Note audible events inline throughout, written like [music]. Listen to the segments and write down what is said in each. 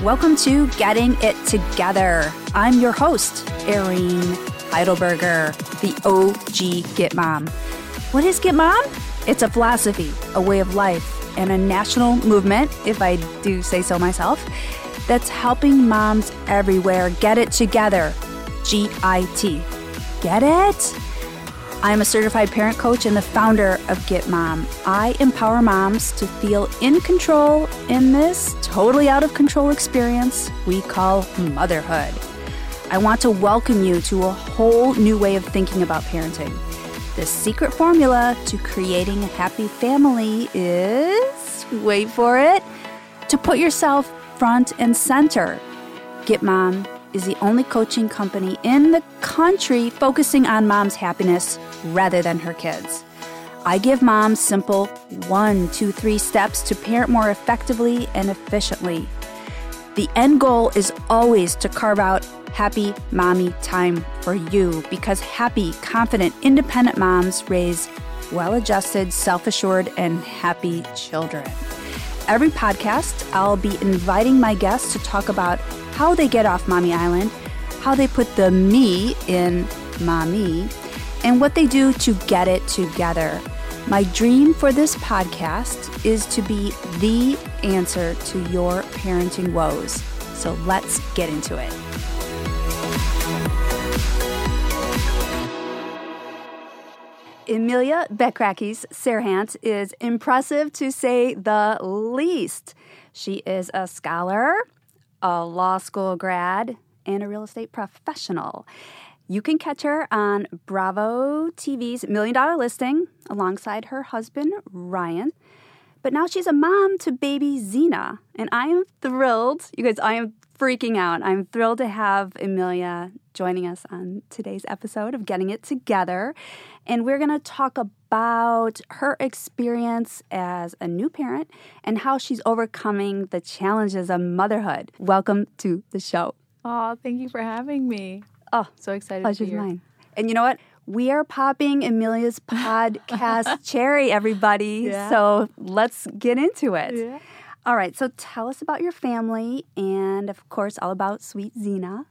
Welcome to Getting It Together. I'm your host, Erin Heidelberger, the OG Get Mom. What is Get Mom? It's a philosophy, a way of life, and a national movement, if I do say so myself, that's helping moms everywhere get it together. G I T. Get it? I'm a certified parent coach and the founder of Get Mom. I empower moms to feel in control in this totally out of control experience we call motherhood. I want to welcome you to a whole new way of thinking about parenting. The secret formula to creating a happy family is wait for it to put yourself front and center. Get Mom is the only coaching company in the country focusing on mom's happiness rather than her kids. I give moms simple one, two, three steps to parent more effectively and efficiently. The end goal is always to carve out happy mommy time for you because happy, confident, independent moms raise well adjusted, self assured, and happy children. Every podcast, I'll be inviting my guests to talk about how they get off Mommy Island, how they put the me in mommy, and what they do to get it together. My dream for this podcast is to be the answer to your parenting woes. So let's get into it. Emilia Bechrakis Serhant is impressive to say the least. She is a scholar, a law school grad, and a real estate professional. You can catch her on Bravo TV's Million Dollar Listing alongside her husband, Ryan. But now she's a mom to baby Zena, and I am thrilled. You guys, I am freaking out. I'm thrilled to have Amelia joining us on today's episode of Getting It Together. And we're going to talk about her experience as a new parent and how she's overcoming the challenges of motherhood. Welcome to the show. Oh, thank you for having me. Oh, so excited pleasure's to mine. And you know what? We are popping Amelia's podcast [laughs] cherry, everybody. Yeah. So let's get into it. Yeah. All right. So tell us about your family and, of course, all about sweet Zena.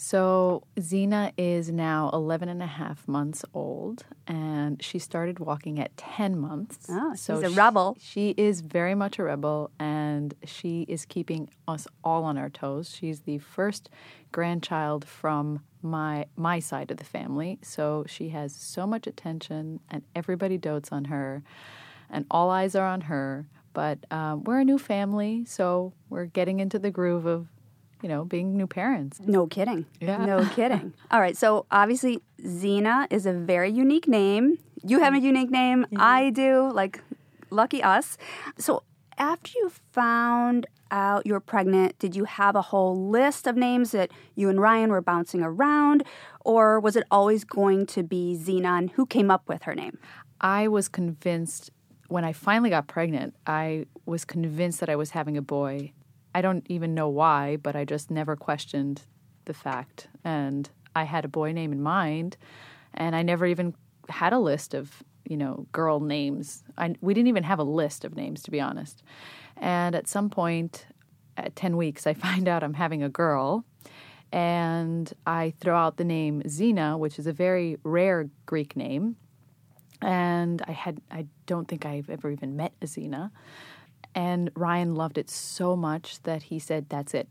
So, Zena is now 11 and a half months old, and she started walking at 10 months. Oh, so she's a she- rebel. She is very much a rebel, and she is keeping us all on our toes. She's the first grandchild from my my side of the family, so she has so much attention, and everybody dotes on her, and all eyes are on her. But um, we're a new family, so we're getting into the groove of, you know, being new parents. No kidding. Yeah. No [laughs] kidding. All right. So obviously, Zena is a very unique name. You have a unique name. I do. Like, lucky us. So after you found out you're pregnant, did you have a whole list of names that you and Ryan were bouncing around? Or was it always going to be Zena? And who came up with her name? I was convinced when I finally got pregnant, I was convinced that I was having a boy. I don't even know why, but I just never questioned the fact. And I had a boy name in mind, and I never even had a list of, you know, girl names. I, we didn't even have a list of names, to be honest. And at some point, at 10 weeks, I [laughs] find out I'm having a girl. And I throw out the name Zena, which is a very rare Greek name and I had I don't think I've ever even met a Zena. And Ryan loved it so much that he said, "That's it."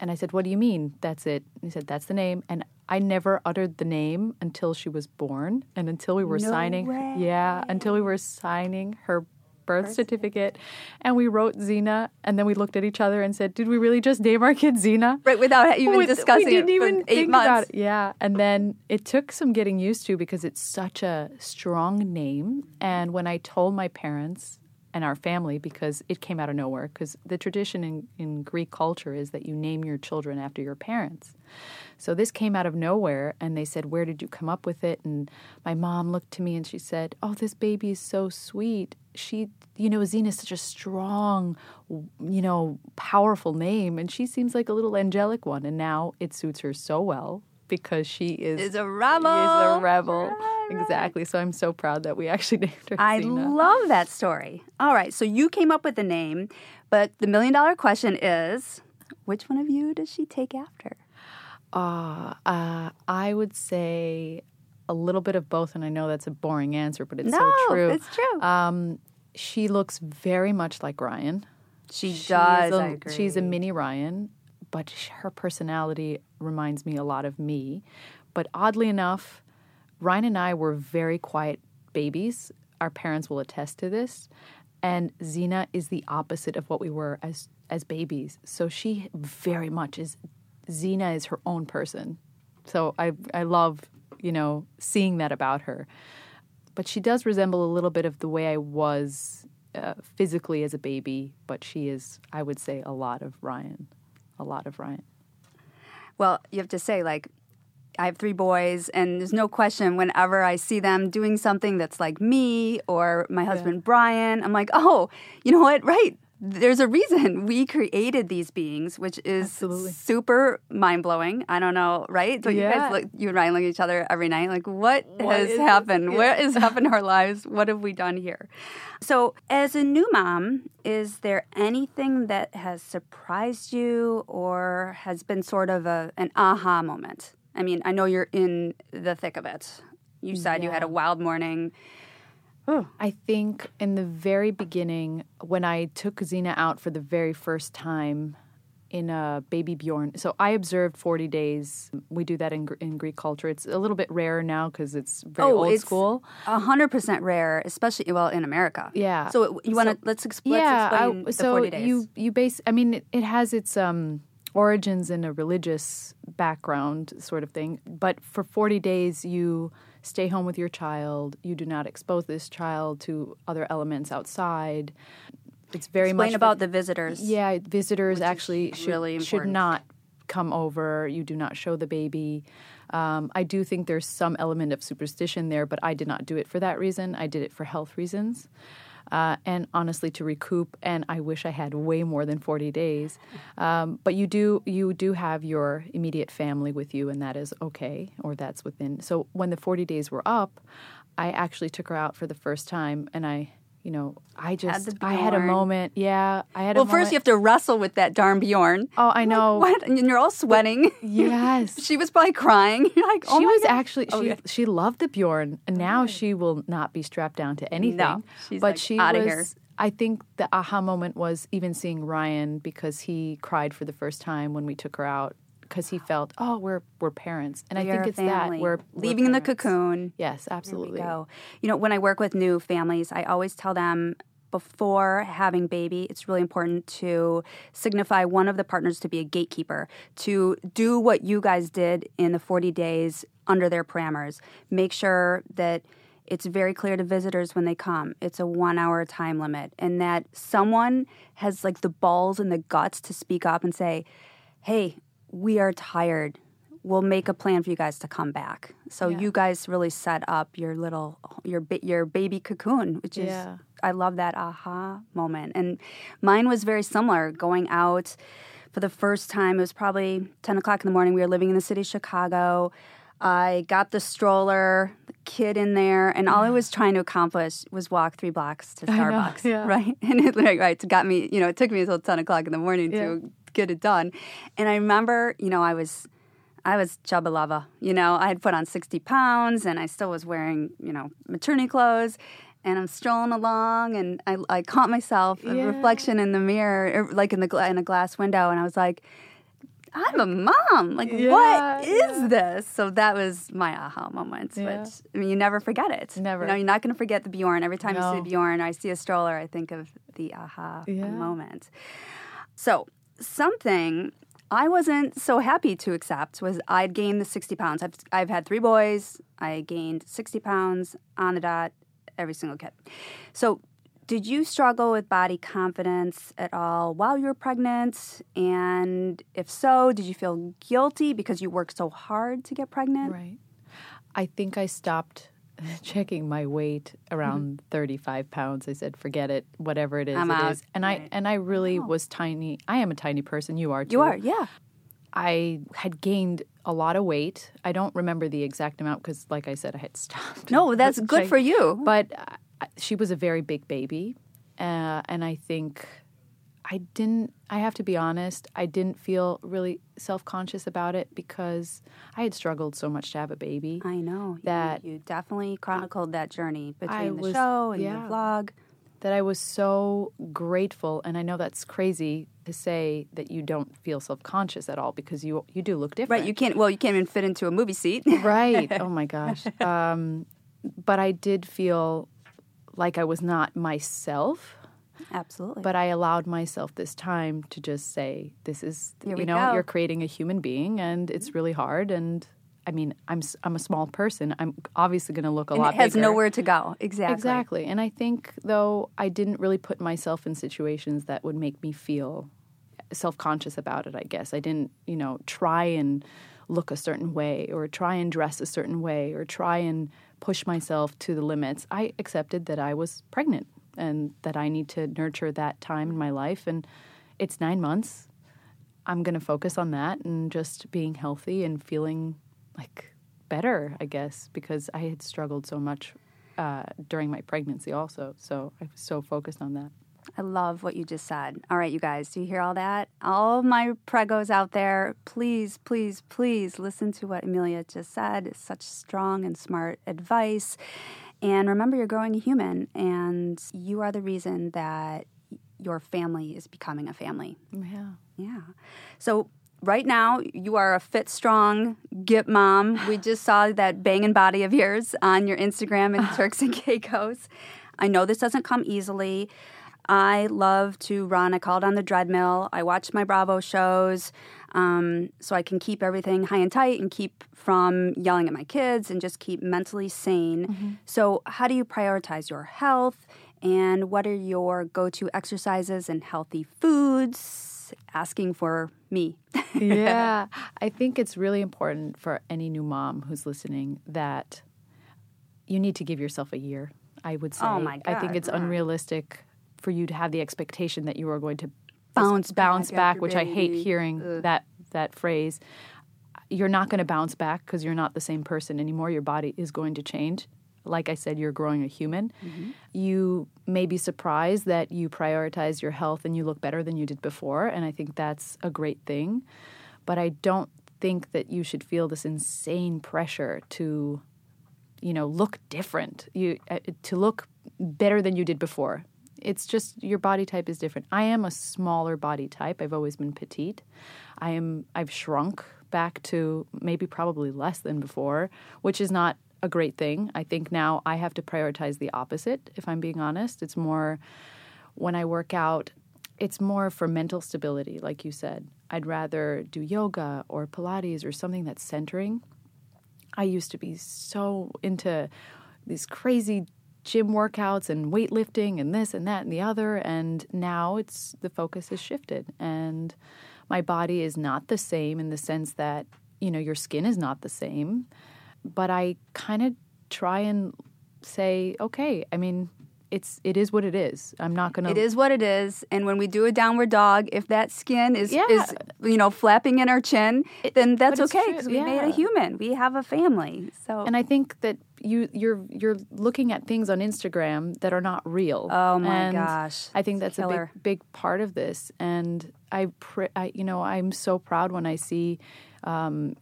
And I said, "What do you mean? That's it?" And he said, "That's the name." And I never uttered the name until she was born, and until we were No signing, way. yeah, until we were signing her birth certificate, and we wrote Zena, and then we looked at each other and said, "Did we really just name our kid Zena?" Right, without even With- discussing we didn't it even for eight think months. about it. Yeah, and then it took some getting used to because it's such a strong name. And when I told my parents and our family, because it came out of nowhere, because the tradition in, in Greek culture is that you name your children after your parents. So this came out of nowhere, and they said, "Where did you come up with it?" And my mom looked to me and she said, "Oh, this baby is so sweet. She, you know, Zena is such a strong, you know, powerful name, and she seems like a little angelic one. And now it suits her so well because she is Is a rebel. Is a rebel. Exactly. So I'm so proud that we actually [laughs] named her. I love that story. All right, so you came up with the name, but the million dollar question is Which one of you does she take after? Uh, uh, I would say a little bit of both, and I know that's a boring answer, but it's no, so true. it's true. Um, she looks very much like Ryan. she does. is a- I agree. She's a mini Ryan, but her personality reminds me a lot of me. But oddly enough, Ryan and I were very quiet babies. Our parents will attest to this. And Zena is the opposite of what we were as as babies. So she very much is Zena is her own person. So I I love, you know, seeing that about her. But she does resemble a little bit of the way I was uh, physically as a baby, but she is, I would say, a lot of Ryan. A lot of Ryan. Well, you have to say, like, I have three boys, and there's no question whenever I see them doing something that's like me or my husband Brian, I'm like, oh, you know what? Right. There's a reason [laughs] we created these beings, which is Absolutely. super mind blowing. I don't know, right? So you guys look, you and Ryan look at each other every night, like, what, What has happened? yeah. What has happened in our lives? What have we done here? So, as a new mom, is there anything that has surprised you or has been sort of a, an aha moment? I mean, I know you're in the thick of it. You said you had a wild morning. I think in the very beginning, when I took Zena out for the very first time in a baby Bjorn, so I observed 40 days. We do that in, in Greek culture. It's a little bit rarer now because it's very old Oh, it's school. A hundred percent rare, especially well in America. Yeah. So you want to let's, exp- yeah, let's explain I, the so forty days. you you base. I mean, it, it has its um, origins in a religious background, sort of thing. But for forty days, you stay home with your child. You do not expose this child to other elements outside. It's very explain much about the visitors. yeah, visitors actually should, really should not come over. You do not show the baby. Um, I do think there's some element of superstition there, but I did not do it for that reason. I did it for health reasons. Uh, and honestly, to recoup, and I wish I had way more than 40 days. Um, but you do you do have your immediate family with you, and that is okay, or that's within. So when the 40 days were up, I actually took her out for the first time, and I, you know, I just the I had a moment. Yeah, I had. A moment. Well, first you have to wrestle with that darn Bjorn. Oh, I know. What? And you're all sweating. [laughs] Yes. [laughs] she was probably crying. [laughs] You're like, oh she was God. actually oh, she Okay. she loved the Bjorn, and now oh, she will not be strapped down to anything. No, she's but like, she "Outta was. here." I think the aha moment was even seeing Ryan because he cried for the first time when we took her out because he felt, oh, we're we're parents, and I think it's family. that we're, we're leaving the cocoon. Yes, we absolutely. go. You know, when I work with new families, I always tell them before having baby, it's really important to signify one of the partners to be a gatekeeper, to do what you guys did in the 40 days under their parameters. Make sure that it's very clear to visitors when they come. It's a one hour time limit, and that someone has like the balls and the guts to speak up and say, hey, we are tired. We'll make a plan for you guys to come back. So Yeah. you guys really set up your little your your baby cocoon, which is Yeah. I love that aha moment. And mine was very similar. Going out for the first time, it was probably ten o'clock in the morning. We were living in the city of Chicago. I got the stroller, the kid in there, and all I was [sighs] trying to accomplish was walk three blocks to know, Starbucks. yeah. [laughs] Right, and it like, right, it got me. You know, it took me until ten o'clock in the morning Yeah. to get it done. And I remember, you know, I was I was chubba lava. You know, I had put on 60 pounds and I still was wearing, you know, maternity clothes. And I'm strolling along and I, I caught myself, a Yeah. reflection in the mirror, er, like in, the, in a glass window. And I was like, I'm a mom. Like, Yeah, what is yeah. this? So that was my aha moment, which I mean, you never forget it. Never. You know, you're not going to forget the Bjorn. Every time you see a Bjorn or I see a stroller, I think of the aha moment. So, something I wasn't so happy to accept was I'd gained the 60 pounds. I've, I've had three boys. I gained 60 pounds on the dot, every single kid. So, did you struggle with body confidence at all while you were pregnant? And if so, did you feel guilty because you worked so hard to get pregnant? Right. I think I stopped [laughs] checking my weight around 35 pounds. I said, forget it, whatever it is, I'm it out. is. And I and I really was tiny. I am a tiny person. You are too. You are, yeah. I had gained a lot of weight. I don't remember the exact amount because, like I said, I had [laughs] stopped. No, that's [laughs] good for you. But uh, she was a very big baby, uh, and I think I didn't, I have to be honest, I didn't feel really self conscious about it because I had struggled so much to have a baby. I know You- That- you, definitely chronicled that journey between I the was- show and yeah. the vlog. that I was so grateful, and I know that's crazy to say that you don't feel self conscious at all because you you do look different. Right, you can't. Well, you can't even fit into a movie seat. [laughs] right. Oh my [laughs] gosh. Um, but I did feel like I was not myself. Absolutely. But I allowed myself this time to just say, "This is Here you know, go. you're creating a human being, and it's mm-hmm. really hard." And I mean, I'm I'm a small person. I'm obviously going to look a And lot it has bigger. nowhere to go. Exactly. Exactly. And I think, though, I didn't really put myself in situations that would make me feel self conscious about it, I guess. I didn't, you know, try and look a certain way or try and dress a certain way or try and push myself to the limits. I accepted that I was pregnant and that I need to nurture that time in my life. And it's nine months. I'm going to focus on that and just being healthy and feeling like better, I guess, because I had struggled so much uh, during my pregnancy also. So I was so focused on that. I love what you just said. All right, you guys, do you hear all that? All my pregos out there, please, please, please listen to what Amelia just said. It's such strong and smart advice. And remember, you're growing a human, and you are the reason that your family is becoming a family. Yeah. Yeah. So right now you are a fit, strong Git mom. We [sighs] just saw that banging body of yours on your Instagram and [laughs] Turks and Caicos. I know this doesn't come easily. I love to run. I call it on the treadmill. I watch my Bravo shows um, so I can keep everything high and tight and keep from yelling at my kids and just keep mentally sane. So, how do you prioritize your health? And what are your go to exercises and healthy foods? Asking for me. [laughs] yeah. I think it's really important for any new mom who's listening that you need to give yourself a year. I would say. Oh, my God. I think it's yeah. unrealistic for you to have the expectation that you are going to Bounce bounce back which I hate hearing that that phrase. You're not going to bounce back because you're not the same person anymore. Your body is going to change. Like I said, you're growing a human. Mm-hmm. You may be surprised that you prioritize your health and you look better than you did before, and I think that's a great thing. But I don't think that you should feel this insane pressure to you know look different you uh, to look better than you did before it's just your body type is different. I am a smaller body type. I've always been petite. I am i've shrunk back to maybe probably less than before which is not a great thing. I think now i have to prioritize the opposite if i'm being honest. It's more when i work out it's more for mental stability like you said. I'd rather do yoga or pilates or something that's centering. I used to be so into these crazy gym workouts and weightlifting and this and that and the other and now it's the focus has shifted. And my body is not the same in the sense that you know your skin is not the same. But I kind of try and say okay I mean it's it is what it is I'm not going to It is what it is. And when we do a downward dog, if that skin is, Yeah. is you know, flapping in our chin, then that's okay because we made a human. We have a family. So And I think that you you're you're looking at things on Instagram that are not real. Oh, my And gosh. I think that's a big big part of this. And I, pr- I you know I'm so proud when I see. Um,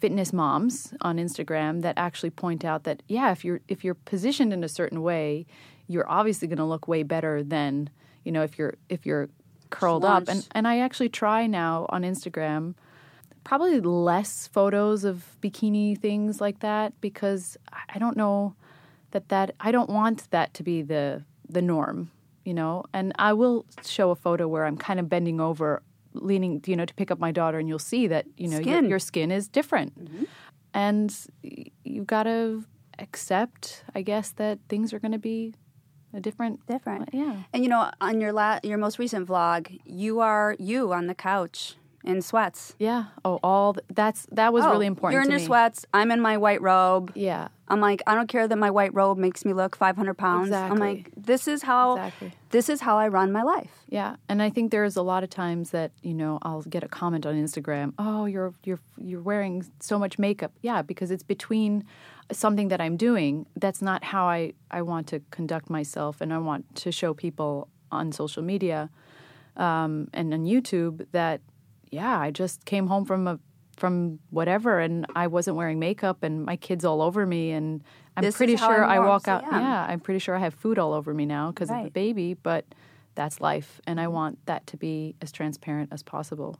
fitness moms on Instagram that actually point out that yeah if you're if you're positioned in a certain way you're obviously going to look way better than you know if you're if you're curled up and and I actually try now on Instagram probably less photos of bikini things like that because I don't know that that I don't want that to be the the norm, you know. And I will show a photo where I'm kind of bending over, leaning, you know, to pick up my daughter, and you'll see that you know your, Skin. your skin is different, mm-hmm. and you've got to accept, I guess, that things are going to be a different, different. yeah. And you know, on your la- your most recent vlog, you are you on the couch in sweats. Yeah. Oh, all th- that's that was Oh, really important. You're in your me. sweats. I'm in my white robe. Yeah. I'm like, I don't care that my white robe makes me look 500 pounds. exactly. I'm like, this is how Exactly. this is how I run my life. Yeah, and I think there's a lot of times that you know I'll get a comment on Instagram. Oh, you're you're you're wearing so much makeup. Yeah, because it's between something that I'm doing. That's not how I I want to conduct myself, and I want to show people on social media um, and on YouTube that yeah, I just came home from a from whatever and I wasn't wearing makeup and my kids all over me and I'm This pretty sure I walk out yeah. yeah, I'm pretty sure I have food all over me now because of the baby, but that's life and I want that to be as transparent as possible.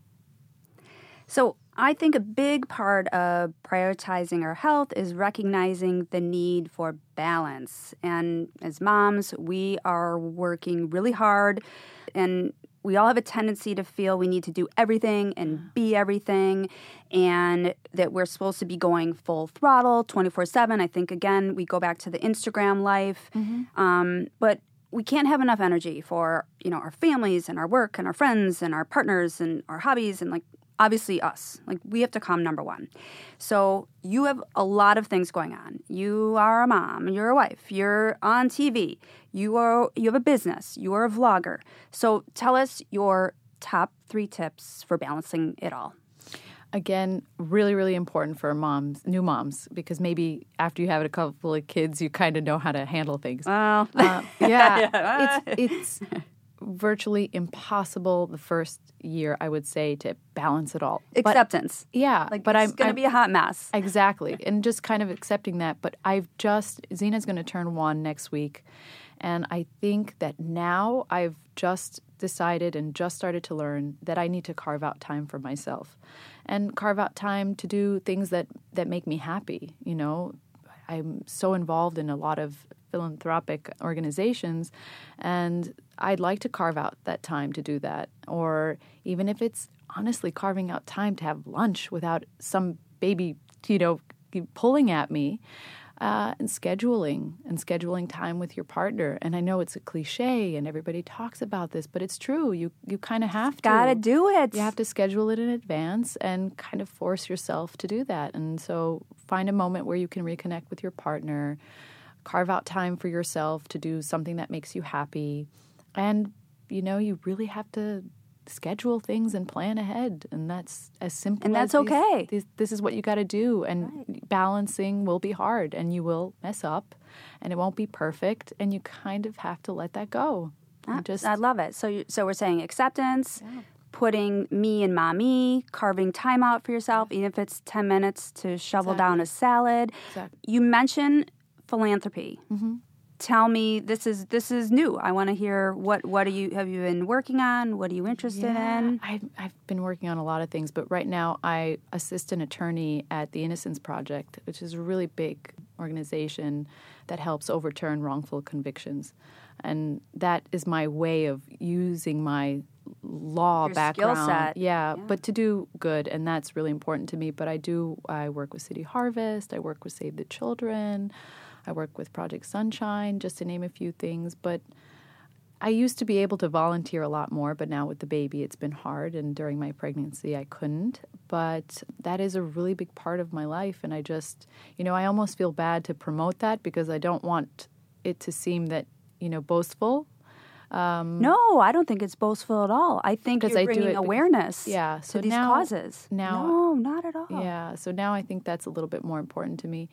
So I think a big part of prioritizing our health is recognizing the need for balance. And as moms, we are working really hard and we all have a tendency to feel we need to do everything and be everything and that we're supposed to be going full throttle 24-7 i think again we go back to the instagram life um, but we can't have enough energy for you know our families and our work and our friends and our partners and our hobbies and like obviously us. Like we have to come number one. So you have a lot of things going on. You are a mom you're a wife you're on tv you are you have a business you are a vlogger. So tell us your top three tips for balancing it all. Again, really, really important for moms, new moms, because maybe after you have a couple of kids, you kind of know how to handle things. well. Uh, yeah, [laughs] it's, it's virtually impossible the first year, I would say, to balance it all. But- acceptance yeah, like but it's I'm gonna be a hot mess Exactly. [laughs] And just kind of accepting that. But I've just, Zena's going to turn one next week. And I think that now I've just decided and just started to learn that I need to carve out time for myself and carve out time to do things that, that make me happy. You know, I'm so involved in a lot of philanthropic organizations, and I'd like to carve out that time to do that. Or even if it's honestly carving out time to have lunch without some baby, you know, pulling at me. Uh, and scheduling and scheduling time with your partner. And I know it's a cliche and everybody talks about this, but it's true. You you kind of have to gotta do it you have to schedule it in advance and kind of force yourself to do that. And so find a moment where you can reconnect with your partner, carve out time for yourself to do something that makes you happy. And, you know, you really have to schedule things and plan ahead. And that's as simple And as that's these- okay. these- this is what you got to do. And balancing will be hard and you will mess up and it won't be perfect. And you kind of have to let that go. Ah, just I love it. So, you, so we're saying acceptance, putting me and mommy, carving time out for yourself, even if it's ten minutes to shovel down a salad. Exactly. You mentioned philanthropy. Mm-hmm. Tell me this is this is new. I want to hear what what are you have you been working on? What are you interested in? I've, I've been working on a lot of things, but right now I assist an attorney at the Innocence Project, which is a really big organization that helps overturn wrongful convictions. And that is my way of using my law Your skill background. set. Yeah, but to do good, and that's really important to me. But I do, I work with City Harvest, I work with Save the Children, I work with Project Sunshine, just to name a few things. But I used to be able to volunteer a lot more, but now with the baby, it's been hard. And during my pregnancy, I couldn't. But that is a really big part of my life. And I just, you know, I almost feel bad to promote that because I don't want it to seem that, you know, boastful. No, I don't think it's boastful at all. I think you're I bringing it because- awareness yeah, to so these now- causes. now- no, not at all. Yeah, so now I think that's a little bit more important to me.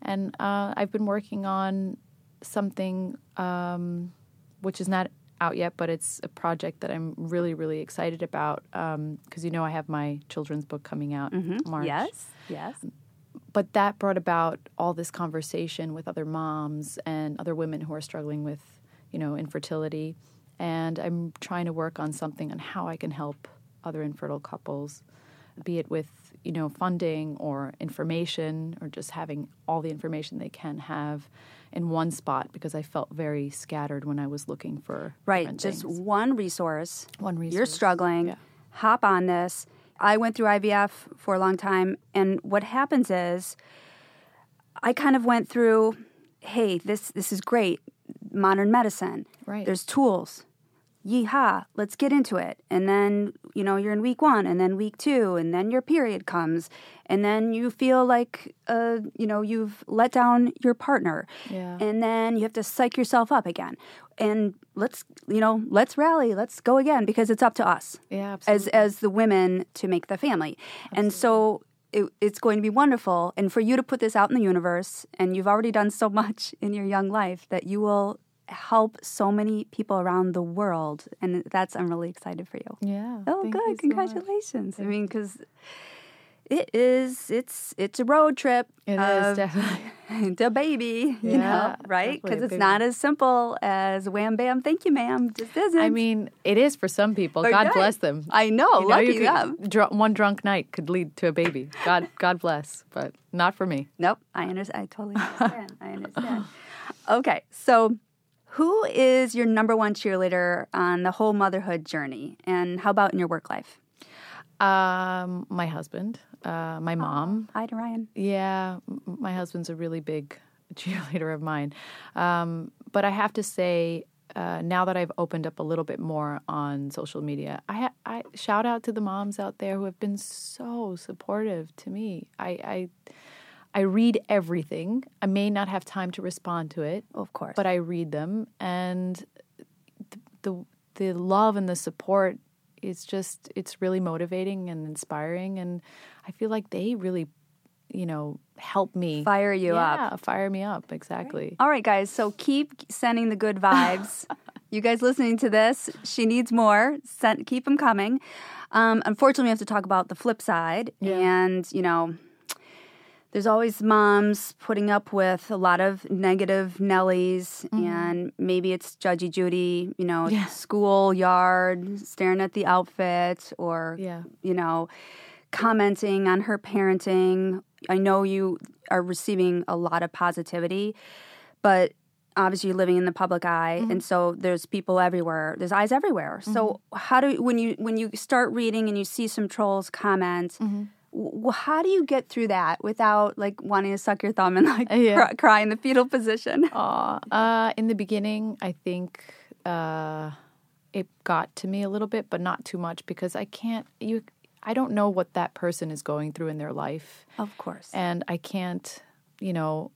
And uh, I've been working on something um, which is not out yet, but it's a project that I'm really, really excited about because you know I have my children's book coming out March. Mm-hmm. Yes, yes. But that brought about all this conversation with other moms and other women who are struggling with, you know, infertility. And I'm trying to work on something on how I can help other infertile couples, be it with, you know, funding or information or just having all the information they can have in one spot because I felt very scattered when I was looking for Right, just things. one resource. One resource. You're struggling. Yeah. Hop on this. I went through IVF for a long time, and what happens is, I kind of went through, hey, this this is great, modern medicine. Right. There's tools. Yeehaw, let's get into it. And then, you know, you're in week one and then week two, and then your period comes. And then you feel like, uh, you know, you've let down your partner. Yeah. And then you have to psych yourself up again. And let's, you know, let's rally, let's go again because it's up to us Yeah, as absolutely. as the women to make the family. And so it, it's going to be wonderful. And for you to put this out in the universe, and you've already done so [laughs] much in your young life that you will help so many people around the world, and that's I'm really excited for you. Yeah. Oh, good! so much. Congratulations. I mean, because it is it's it's a road trip. It is definitely. [laughs] the baby, you Yeah, know, right? Because it's not as simple as wham bam, thank you, ma'am. Just isn't. I mean, it is for some people. But God bless them. I know, You know, lucky them. dr- one drunk night could lead to a baby. God, God bless, but not for me. Nope, I understand. I totally [laughs] understand. I understand. Okay, so who is your number one cheerleader on the whole motherhood journey, and how about in your work life? Um, my husband, uh, my mom. Hi to Ryan. Yeah, my husband's a really big [laughs] cheerleader of mine. Um, but I have to say, uh, now that I've opened up a little bit more on social media, I, I shout out to the moms out there who have been so supportive to me. I, I I read everything. I may not have time to respond to it, Of course. but I read them, and th- the the love and the support is just it's really motivating and inspiring, and I feel like they really, you know, help me Fire you up. fire me up exactly. All right, guys. So keep sending the good vibes. [laughs] you guys listening to this, she needs more. Send, keep them coming. Um, unfortunately, we have to talk about the flip side. Yeah. And, you know, there's always moms putting up with a lot of negative Nellies, and maybe it's Judgy Judy, you know, Yeah. school yard, staring at the outfit, or, Yeah. you know, commenting on her parenting. I know you are receiving a lot of positivity, but obviously you're living in the public eye Mm-hmm. and so there's people everywhere there's eyes everywhere so how do when you when you start reading and you see some trolls comment Mm-hmm. How do you get through that without like wanting to suck your thumb and like Yeah. cry, cry in the fetal position [laughs] Aw, uh, in the beginning, I think uh, it got to me a little bit, but not too much because I can't. You, I don't know what that person is going through in their life, of course and I can't. You know,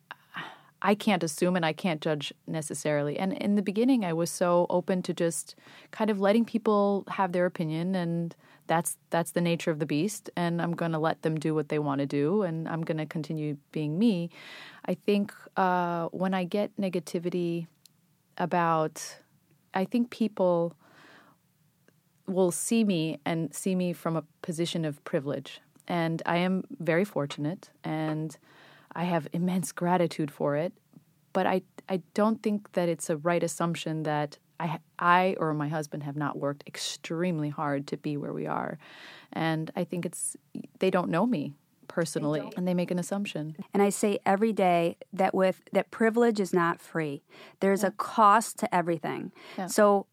I can't assume and I can't judge necessarily. And in the beginning, I was so open to just kind of letting people have their opinion, and that's that's the nature of the beast. And I'm going to let them do what they want to do, and I'm going to continue being me. I think uh, when I get negativity about, I think people will see me and see me from a position of privilege. And I am very fortunate and I have immense gratitude for it. But I, I don't think that it's a right assumption that I, I or my husband have not worked extremely hard to be where we are. And I think it's, they don't know me personally and they make an assumption. And I say every day that with that privilege is not free. There's a cost to everything. Yeah. So,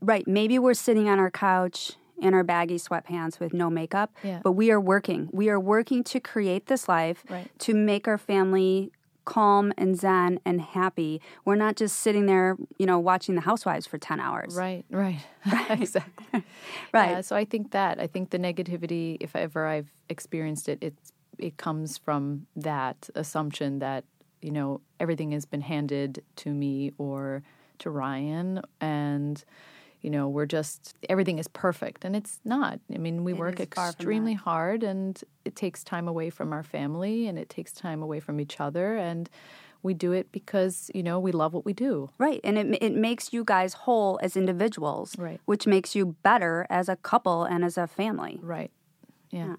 right, maybe we're sitting on our couch in our baggy sweatpants with no makeup, Yeah. but we are working. We are working to create this life Right. to make our family calm and zen and happy. We're not just sitting there, you know, watching the housewives for 10 hours. Right, right. [laughs] exactly. [laughs] Right. Yeah, so I think that I think the negativity, if ever I've experienced it, it's it comes from that assumption that you know everything has been handed to me or to Ryan, and you know we're just everything is perfect, and it's not. I mean, we It work is far from extremely hard, and it takes time away from our family, and it takes time away from each other, and we do it because you know we love what we do. Right. And it, it makes you guys whole as individuals, Right. which makes you better as a couple and as a family. Right. Yeah.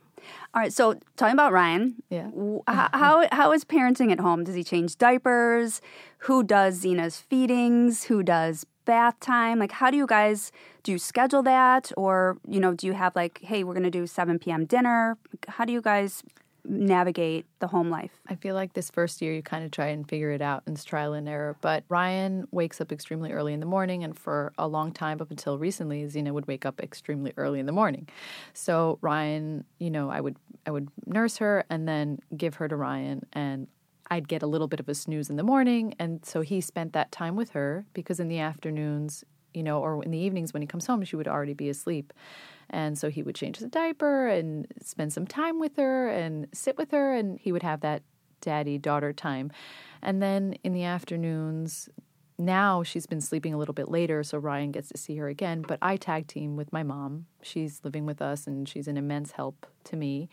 All right. So, talking about Ryan, Yeah. [laughs] how, how is parenting at home? Does he change diapers? Who does Zena's feedings? Who does bath time? Like, how do you guys do you schedule that? Or, you know, do you have like, hey, we're to do 7 p.m. dinner? How do you guys navigate the home life? I feel like this first year you kind of try and figure it out and it's trial and error. But Ryan wakes up extremely early in the morning, and for a long time up until recently, Zena would wake up extremely early in the morning. So Ryan, you know, I would I would nurse her and then give her to Ryan, and I'd get a little bit of a snooze in the morning, and so he spent that time with her because in the afternoons, you know, or in the evenings when he comes home, she would already be asleep. And so he would change the diaper and spend some time with her and sit with her, and he would have that daddy daughter time. And then in the afternoons, now she's been sleeping a little bit later, so Ryan gets to see her again. But I tag team with my mom. She's living with us, and she's an immense help to me.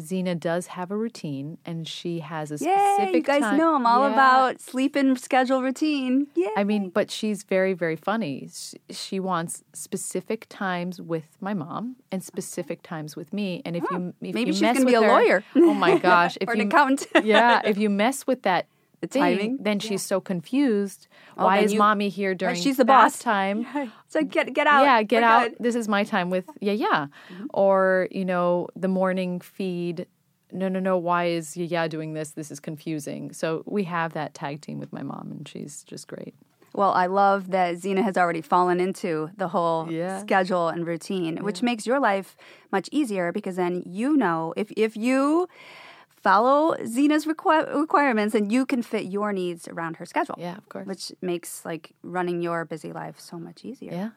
Zena does have a routine, and she has a Yay! specific. You guys time- know I'm all Yeah. about sleep and schedule routine. Yeah. I mean, but she's very, very funny. She, she wants specific times with my mom and specific times with me. And if you if maybe you she's mess gonna be a her- lawyer. oh my [laughs] gosh! If or an you, accountant. yeah, [laughs] if you mess with that The thing, timing. then she's so confused. Oh, Why is you- mommy here during she's the bath boss. time? [laughs] so get get out. Yeah, get We're out. good. Mm-hmm. This is my time with yeah, yeah. Or you know, the morning feed. No, no, no. Why is yeah doing this? This is confusing. So we have that tag team with my mom, and she's just great. Well, I love that Zena has already fallen into the whole Yeah. schedule and routine, which makes your life much easier because then you know if if you follow Zena's requi- requirements, and you can fit your needs around her schedule. Yeah, of course. Which makes like running your busy life so much easier. Yeah.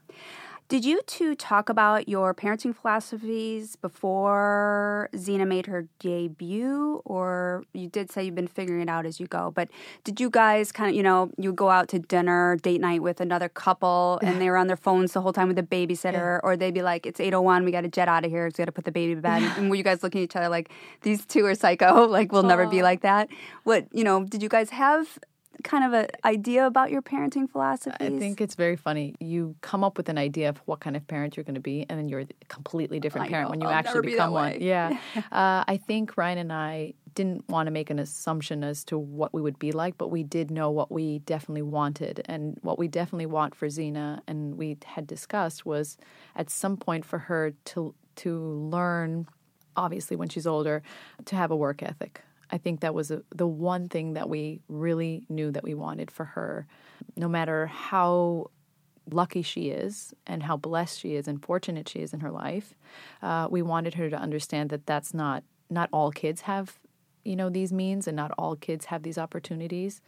Did you two talk about your parenting philosophies before Zena made her debut? Or you did say you've been figuring it out as you go, but did you guys kind of, you know, you go out to dinner, date night with another couple and they were on their phones the whole time with a babysitter, or they'd be like, it's 801, we got to jet out of here, we got to put the baby to bed. and were you guys looking at each other like, these two are psycho, [laughs] like, we'll never be like that? What, you know, did you guys have kind of an idea about your parenting philosophy? I think it's very funny. You come up with an idea of what kind of parent you're going to be, and then you're a completely different I parent know. when you I'll actually be become one. Yeah. [laughs] uh, I think Ryan and I didn't want to make an assumption as to what we would be like, but we did know what we definitely wanted. And what we definitely want for Zena, and we had discussed, was at some point for her to to learn, obviously when she's older, to have a work ethic. I think that was a, the one thing that we really knew that we wanted for her. No matter how lucky she is and how blessed she is and fortunate she is in her life, uh, we wanted her to understand that that's not not all kids have you know these means and not all kids have these opportunities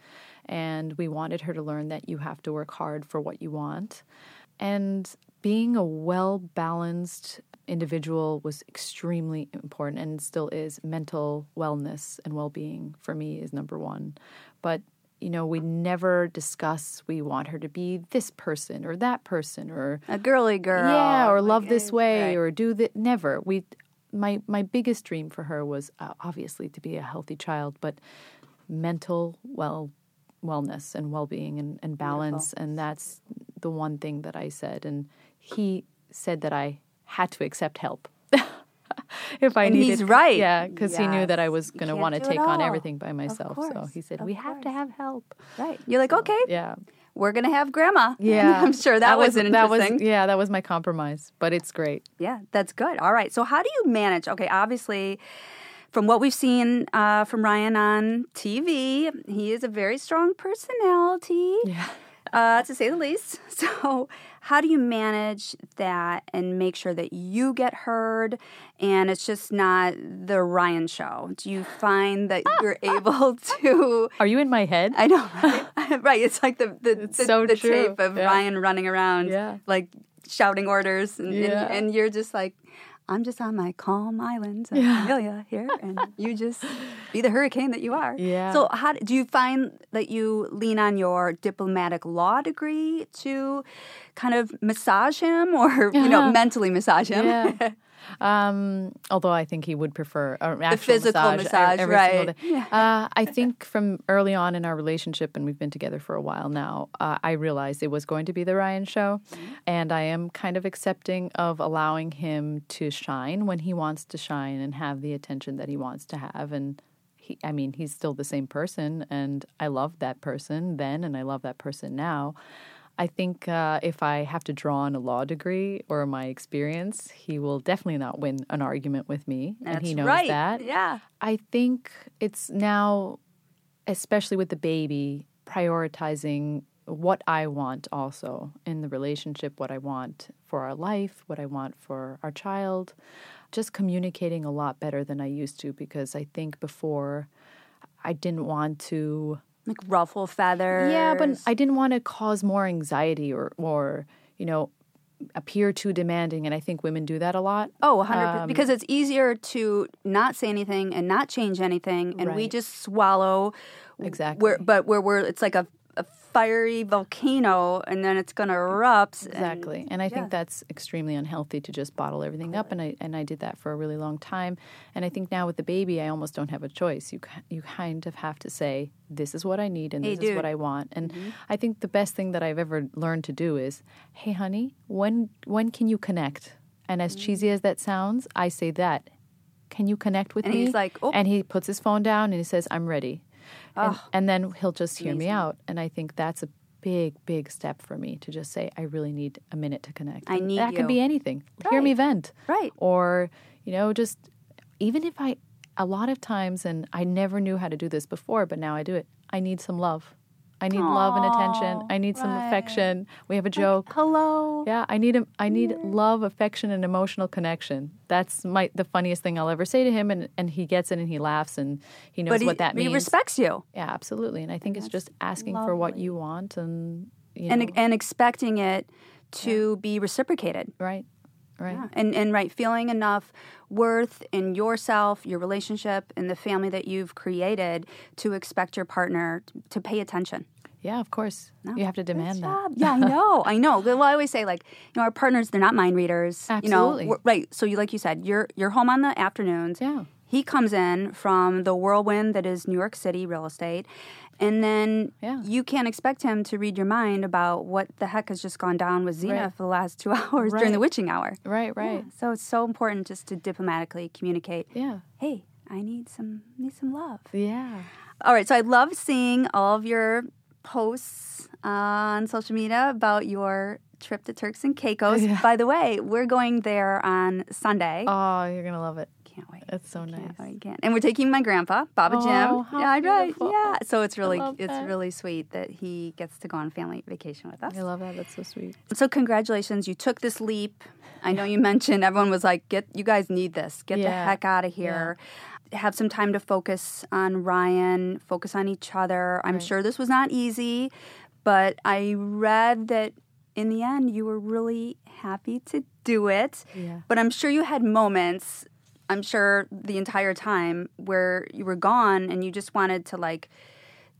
and we wanted her to learn that you have to work hard for what you want and being a well balanced individual was extremely important and still is. Mental wellness and well being for me is number one. But, you know, we never discuss we want her to be this person or that person or, a girly girl. yeah, or like, love this eh, way right. or do that. Never. We, my, my biggest dream for her was uh, obviously to be a healthy child, but mental well wellness and well-being and, and balance and that's the one thing that i said. And he said that i had to accept help [laughs] if i And needed he's right. yeah because he knew that i was going to want to take on everything by myself. So he said of we have to have help. Right. You're like, okay, yeah. We're gonna have grandma. [laughs] Yeah. I'm sure that, was, an that was yeah that was my compromise but it's great. Yeah, that's good. All right. So, how do you manage? Okay, obviously, from what we've seen uh, from Ryan on TV, he is a very strong personality, yeah uh, to say the least. [laughs] So, how do you manage that and make sure that you get heard and it's just not the Ryan show? Do you find that [laughs] you're able to? are you in my head I know, right? [laughs] right. It's like the the, the, so the tape of Yeah. Ryan running around, Yeah. like shouting orders, and, and, and you're just like, I'm just on my calm island, of Amelia here, and [laughs] you just be the hurricane that you are. Yeah. So, how do you find that you lean on your diplomatic law degree to kind of massage him, or you know, uh-huh. mentally massage him? Yeah. [laughs] Um, although I think he would prefer an actual physical massage, massage, every right. day. Uh, I think from early on in our relationship, and we've been together for a while now, uh, I realized it was going to be the Ryan show, and I am kind of accepting of allowing him to shine when he wants to shine and have the attention that he wants to have, and. He, I mean, he's still the same person, and I love that person then, and I love that person now. I think uh, if I have to draw on a law degree or my experience, he will definitely not win an argument with me, and he knows right. that. Yeah. I think it's now, especially with the baby, prioritizing what I want also in the relationship, what I want for our life, what I want for our child. Just communicating a lot better than I used to because I think before I didn't want to. Like ruffle feathers. Yeah, but I didn't want to cause more anxiety or, or you know, appear too demanding. And I think women do that a lot. Oh, 100%. Um, because it's easier to not say anything and not change anything. And we just swallow. Exactly. Where, but where we're, it's like a fiery volcano and then it's going to erupt. Exactly. And, I think that's extremely unhealthy to just bottle everything up and I and I did that for a really long time. And I think now with the baby I almost don't have a choice. You you kind of have to say this is what I need and Hey, this is what. Mm-hmm. I want. And I think the best thing that I've ever learned to do is, "Hey honey, when when can you connect?" And as cheesy as that sounds, I say that. Can you connect with And me? he's like, "Oh." and he puts his phone down and he says, "I'm ready." And, Oh, and then he'll just hear me out. And I think that's a big, big step for me to just say, I really need a minute to connect. I need that you. could be anything. Hear me vent. Right. Or, you know, just even if I, a lot of times, and I never knew how to do this before, but now I do it, I need some love. I need love and attention. I need some right. affection. We have a joke. hello. Yeah, I need a, I need love, affection, and emotional connection. That's my the funniest thing I'll ever say to him, and, and he gets it and he laughs and he knows he, what that means. he respects you Yeah, absolutely. And I think it's just asking for what you want and you know, and and expecting it to be reciprocated. right, right, Yeah. And and right, feeling enough worth in yourself, your relationship, and the family that you've created to expect your partner to pay attention. yeah. Of course, you have to demand that. Yeah, I know. I know. Well, I always say like, you know, our partners, they're not mind readers. You Absolutely. know, right. So you like you said, you're you're home on the afternoons. Yeah. He comes in from the whirlwind that is New York City real estate. And then Yeah. you can't expect him to read your mind about what the heck has just gone down with Zena Right. for the last two [laughs] hours during the witching hour. Right, right. So it's so important just to diplomatically communicate. Yeah, Hey, I need some need some love. yeah. All right, so I love seeing all of your posts uh, on social media about your trip to Turks and Caicos. [laughs] Yeah. By the way, we're going there on Sunday. Oh, you're gonna love it. Can't wait. It's so nice. Can't. And we're taking my grandpa, Baba Oh, Jim. yeah, right. beautiful. Yeah. So it's really it's that. really sweet that he gets to go on family vacation with us. I love that. That's so sweet. So congratulations, you took this leap. I know you mentioned everyone was like, "Get you guys need this. Get the heck out of here." Have some time to focus on Ryan, focus on each other. I'm sure this was not easy, but I read that in the end you were really happy to do it. Yeah. But I'm sure you had moments, I'm sure the entire time where you were gone and you just wanted to like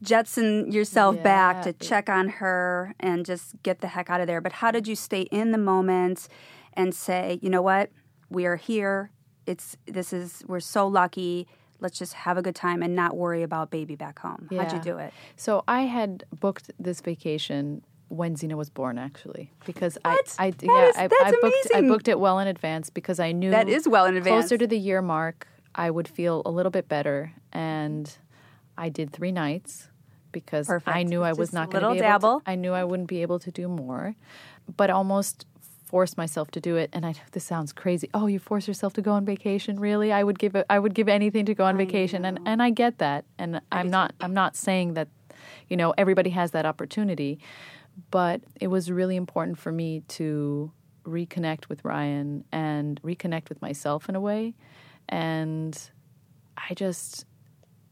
jetson yourself back to check on her and just get the heck out of there. But how did you stay in the moment and say, you know what, we are here. It's this is we're so lucky. Let's just have a good time and not worry about baby back home. How'd you do it? So I had booked this vacation when Zena was born, actually, because What? I, I That yeah, is- I, I booked, I booked it well in advance because I knew That is well in advance. Closer to the year mark, I would feel a little bit better, and I did three nights because I knew I was Just not going to be able. To, I knew I wouldn't be able to do more, but almost forced myself to do it. And I know this sounds crazy. Oh, you force yourself to go on vacation? Really? I would give it. I would give anything to go on vacation, and and I get that. And I'm not. I'm not saying that, you know, everybody has that opportunity, but it was really important for me to reconnect with Ryan and reconnect with myself in a way. And I just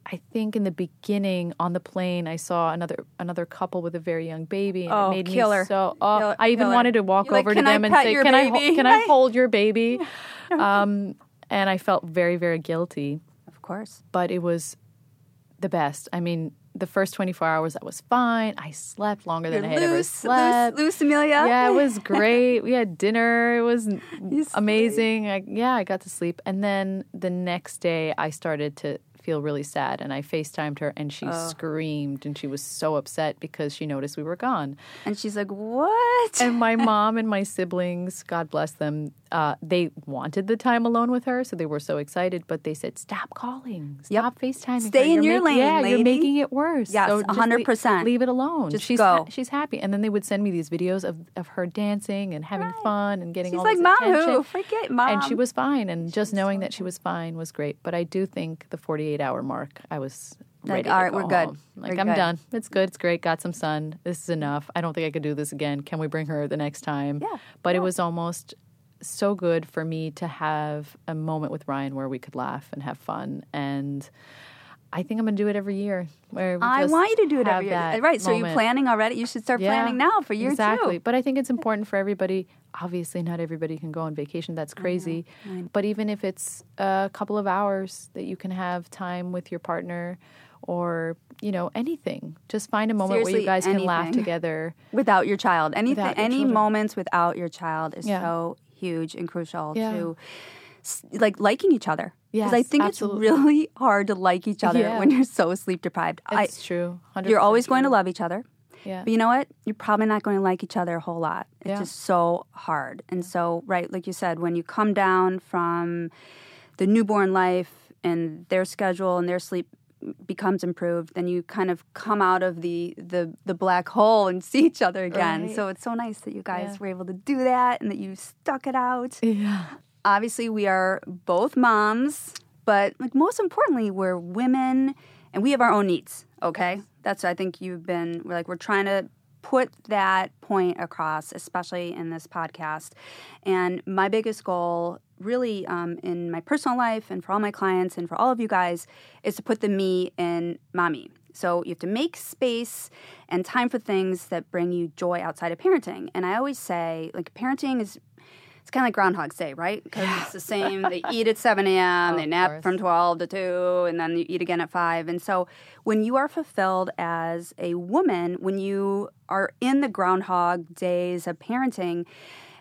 I think in the beginning on the plane I saw another another couple with a very young baby and Oh, it made killer. me so oh Kill- I even killer. wanted to walk You're over "Can to I them and say can I baby?" ho- can I [laughs] hold your baby um and I felt very very guilty Of course. but it was the best I mean the first 24 hours that was fine I slept longer than You're I had ever slept loose, loose, Amelia. yeah, it was [laughs] great. We had dinner. It was amazing. I, yeah, I got to sleep. And then the next day, I started to feel really sad. And I FaceTimed her, and she screamed, and she was so upset because she noticed we were gone. And she's like, "What?" And my [laughs] mom and my siblings, God bless them, uh, they wanted the time alone with her, so they were so excited. But they said, "Stop calling, stop FaceTiming. Stay her. in You're your lane, Yeah, you're making it worse. Yes, so just 100%. Leave, leave it alone. Just she's go. she's happy." And then they would send me these videos of, of her dancing and having fun and getting She's all like, this "Mom, attention. who? Forget mom." And she was fine, and just knowing that she was fine was great. But I do think the 48 hour mark, I was Like, ready. all go we're good. home. Like We're I'm good. done. It's good. It's great. Got some sun. This is enough. I don't think I could do this again. Can we bring her the next time? Yeah, But it was almost so good for me to have a moment with Ryan where we could laugh and have fun. And I think I'm going to do it every year. Where I want you to do it every year. Right. So you're moment. planning already. You should start Yeah, planning now for year exactly. two. But I think it's [laughs] important for everybody. Obviously, not everybody can go on vacation. That's crazy. But even if it's a couple of hours that you can have time with your partner, or you know anything. Just find a moment where you guys can laugh together. without your child. Anything, your any children. moments without your child is Yeah. so huge and crucial Yeah. to like liking each other. Because I think absolutely. it's really hard to like each other Yeah. when you're so sleep deprived. I, It's true. 100% you're always going to love each other. Yeah. But you know what? You're probably not going to like each other a whole lot. It's Yeah. just so hard. And so, right, like you said, when you come down from the newborn life and their schedule and their sleep becomes improved, then you kind of come out of the the, the black hole and [laughs] see each other again. Right. So it's so nice that you guys Yeah. were able to do that and that you stuck it out. Yeah. Obviously, we are both moms, but like most importantly, we're women and we have our own needs. Okay, that's I think you've been we're like we're trying to put that point across, especially in this podcast. And my biggest goal, really, um, in my personal life and for all my clients and for all of you guys, is to put the me in mommy. So you have to make space and time for things that bring you joy outside of parenting. And I always say, like, parenting is it's kind of like Groundhog's Day, right? Because it's the same. They eat at 7 a.m., [laughs] they nap course. from 12 to 2, and then you eat again at 5. And so when you are fulfilled as a woman, when you are in the Groundhog days of parenting,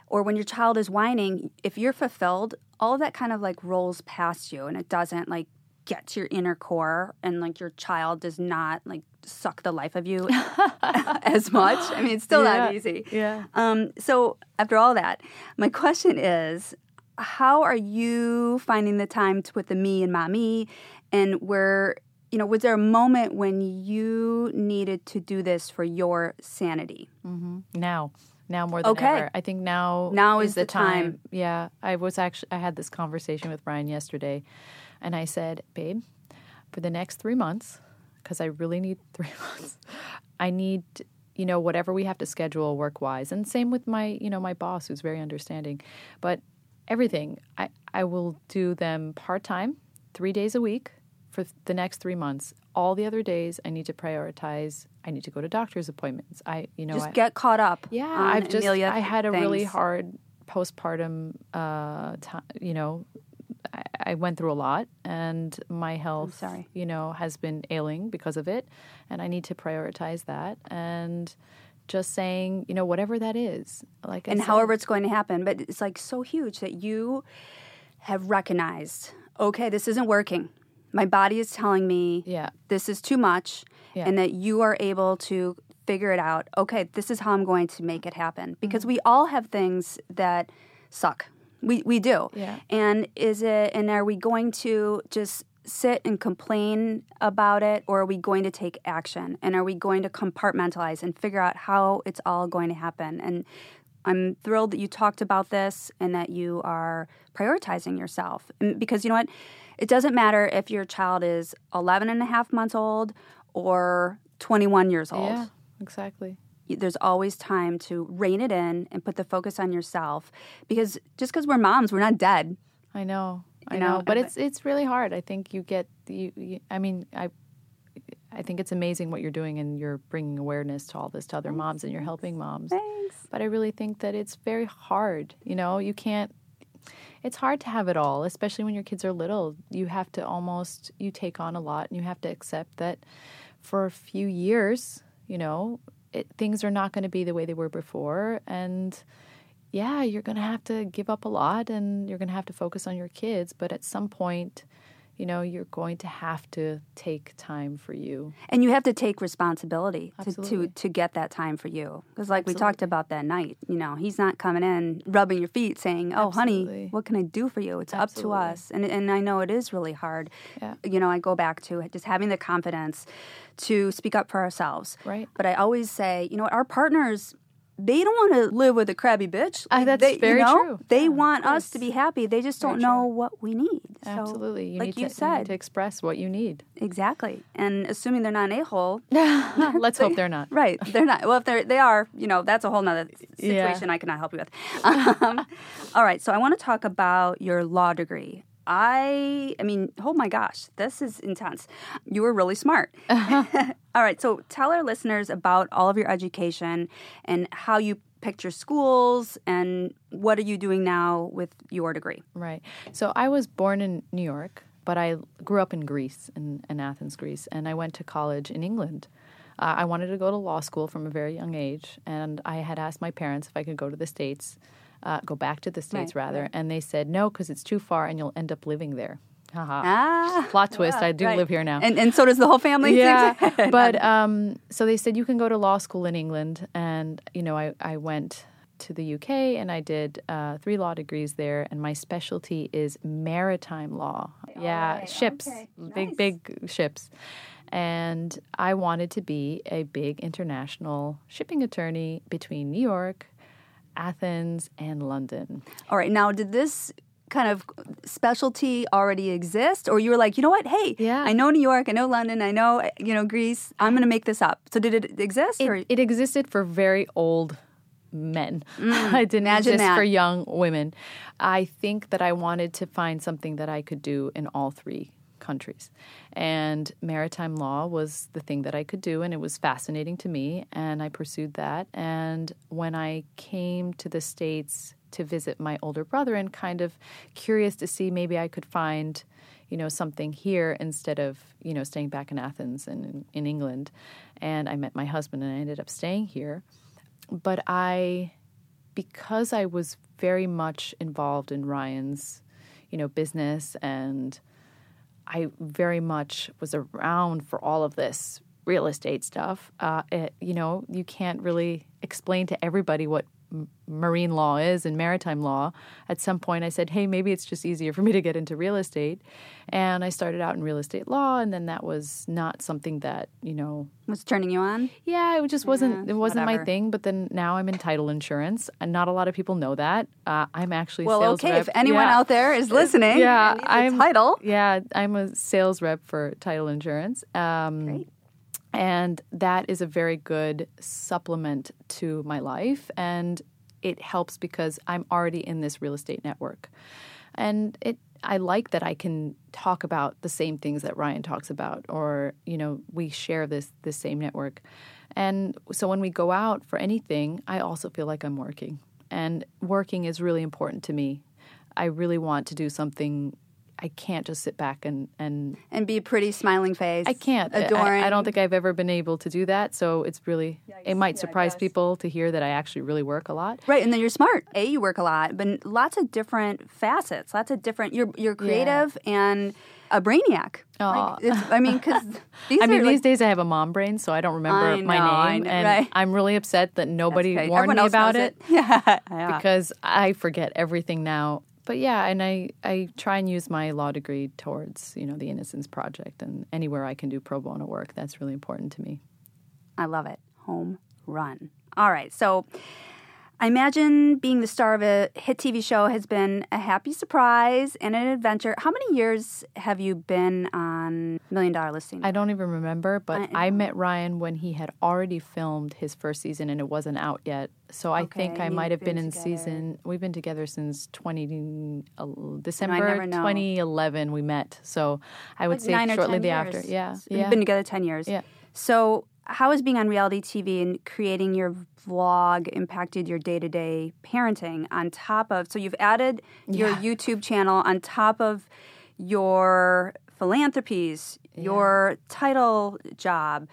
or when your child is whining, if you're fulfilled, all of that kind of like rolls past you and it doesn't like get to your inner core and like your child does not like suck the life of you [laughs] as much. I mean, it's still not easy. Yeah. Um, so after all that, my question is, how are you finding the time to put the me in mommy? And where, you know, was there a moment when you needed to do this for your sanity? Now, now more than Okay. ever. I think now Now is, is the the time. Yeah, I was actually I had this conversation with Brian yesterday, and I said, "Babe, for the next three months, because I really need [laughs] three months, I need." You know, whatever we have to schedule work wise. And same with my, you know, my boss who's very understanding. But everything, I, I will do them part time, three days a week for the next three months. All the other days I need to prioritize. I need to go to doctor's appointments. I, you know, Just I, get caught up. yeah, I've just Amelia I had a really hard postpartum uh time, you know, I, I went through a lot and my health, sorry. you know, has been ailing because of it and I need to prioritize that and just saying, you know, whatever that is. Like I and said, however it's going to happen. But it's like so huge that you have recognized, okay, this isn't working. My body is telling me Yeah. this is too much, Yeah. and that you are able to figure it out. Okay, this is how I'm going to make it happen. Because Mm-hmm. we all have things that suck. We we do. Yeah. And is it and are we going to just sit and complain about it or are we going to take action? And are we going to compartmentalize and figure out how it's all going to happen? And I'm thrilled that you talked about this and that you are prioritizing yourself. Because you know what? It doesn't matter if your child is 11 and a half months old or 21 years old Yeah, exactly. There's always time to rein it in and put the focus on yourself because just because we're moms we're not dead I know. I know, know, but it's it's really hard. I think you get you, you. I mean, I. I think it's amazing what you're doing, and you're bringing awareness to all this to other moms, and you're helping moms. thanks But I really think that it's very hard. You know, you can't. It's hard to have it all, especially when your kids are little. You have to almost you take on a lot, and you have to accept that for a few years, you know, it, things are not going to be the way they were before, and yeah, you're going to have to give up a lot and you're going to have to focus on your kids. But at some point, you know, you're going to have to take time for you. and you have to take responsibility to, to, to get that time for you because like we talked about that night you know he's not coming in rubbing your feet saying oh honey what can i do for you it's Absolutely. up to us and, and i know it is really hard Yeah. you know i go back to just having the confidence to speak up for ourselves Right. but i always say you know our partners they don't want to live with a crabby bitch. Uh, that's they, you very know, true. They Yeah, want us to be happy. They just Very don't know true. what we need. So, Absolutely. You like need you to, you said, need to express what you need. exactly. And assuming they're not an a hole, [laughs] Let's hope they're not. right? They're not. Well, if they're they are, you know, that's a whole nother situation I cannot help you with. [laughs] Um, all right. So I want to talk about your law degree. I, I mean, oh my gosh, this is intense. You were really smart. [laughs] all right. So tell our listeners about all of your education and how you picked your schools and what are you doing now with your degree. Right. So I was born in New York but I grew up in Greece, in, in Athens, Greece, and I went to college in England. Uh, I wanted to go to law school from a very young age, and I had asked my parents if I could go to the States, uh, go back to the States Right, rather, right. and they said no because it's too far and you'll end up living there. Haha. Ah, Plot twist, I do right. live here now. And, and so does the whole family. yeah, [laughs] but um, so they said you can go to law school in England, and you know I, I went to the UK and I did uh, three law degrees there, and my specialty is maritime law. yeah, right, ships, okay, big nice. big ships, and I wanted to be a big international shipping attorney between New York, Athens, and London. All right. Now, did this kind of specialty already exist, or you were like, you know what? Hey, Yeah. I know New York, I know London, I know you know Greece. I'm going to make this up. So did it exist? or It, it existed for very old men. [laughs] it didn't Mm, imagine exist that. for young women. I think that I wanted to find something that I could do in all three countries. And maritime law was the thing that I could do, and it was fascinating to me, and I pursued that. And when I came to the States to visit my older brother and kind of curious to see maybe I could find you know something here instead of you know staying back in Athens and in, England and I met my husband and I ended up staying here but I because I was very much involved in Ryan's you know business and I very much was around for all of this real estate stuff. Uh, it, you know, you can't really explain to everybody what marine law is and maritime law. At some point, I said, "Hey, maybe it's just easier for me to get into real estate," and I started out in real estate law, and then that was not something that you know was turning you on? yeah, it just wasn't it wasn't whatever. my thing. But then now I'm in title insurance, and not a lot of people know that. Uh, I'm actually Well, sales okay. rep. If anyone Yeah. out there is listening, yeah, and needs a I'm title. Yeah, I'm a sales rep for title insurance. Um, Great. And that is a very good supplement to my life, and it helps because I'm already in this real estate network, and it. I like that I can talk about the same things that Ryan talks about, or you know, we share this this same network, and so when we go out for anything, I also feel like I'm working, and working is really important to me. I really want to do something. I can't just sit back and and and be a pretty smiling face. I can't. I- Adoring. I, I don't think I've ever been able to do that. So it's really, it might surprise people to hear that I actually really work a lot. Right, and then you're smart. A, you work a lot, but lots of different facets. Lots of different. You're you're creative and a brainiac. Aw. Like, it's, I mean, because [laughs] these I mean, are these like, days I have a mom brain, so I don't remember I my know, I name, know, and right. I'm really upset that nobody okay. warned Everyone me about knows it, Yeah, [laughs] yeah. because I forget everything now. But yeah, and I I try and use my law degree towards you know the Innocence Project and anywhere I can do pro bono work. That's really important to me. I love it. Home run. All right. So I imagine being the star of a hit TV show has been a happy surprise and an adventure. How many years have you been on Million Dollar Listing? I don't even remember, but I- I, met Ryan when he had already filmed his first season and it wasn't out yet. So I think I might have been, been in together. season. We've been together since 20 uh, December know. 2011. We met. So I would Like say shortly 10 thereafter. Yeah, yeah. You've been together 10 years. Yeah. So, how has being on reality TV and creating your vlog impacted your day to day parenting on top of? So, you've added your Yeah. YouTube channel on top of your philanthropies, your title job.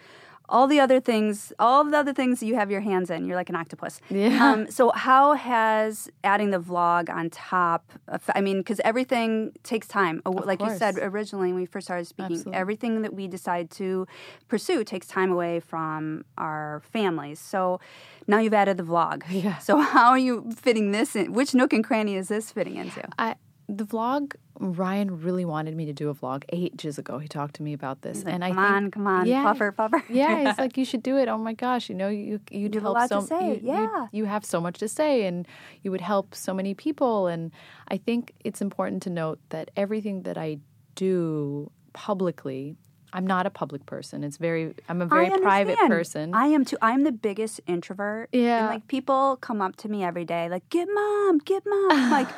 All the other things, all the other things that you have your hands in, you're like an octopus. Yeah. Um, so, how has adding the vlog on top? Of, I mean, because everything takes time. Uh, Like you said originally when we first started speaking, Absolutely. everything that we decide to pursue takes time away from our families. So now you've added the vlog. Yeah. So how are you fitting this in? Which nook and cranny is this fitting into? I the vlog. Ryan really wanted me to do a vlog ages ago. He talked to me about this, Like, and I come think, on, come on, yeah, puffer, puffer. Yeah, [laughs] it's like you should do it. Oh my gosh, you know, you you'd have a help lot so to say, you- you- yeah. you have so much to say, and you would help so many people. And I think it's important to note that everything that I do publicly, I'm not a public person. It's very, I'm a very private person. I am too. I'm the biggest introvert. Yeah. And like people come up to me every day, like, get mom, get mom. [sighs] Like,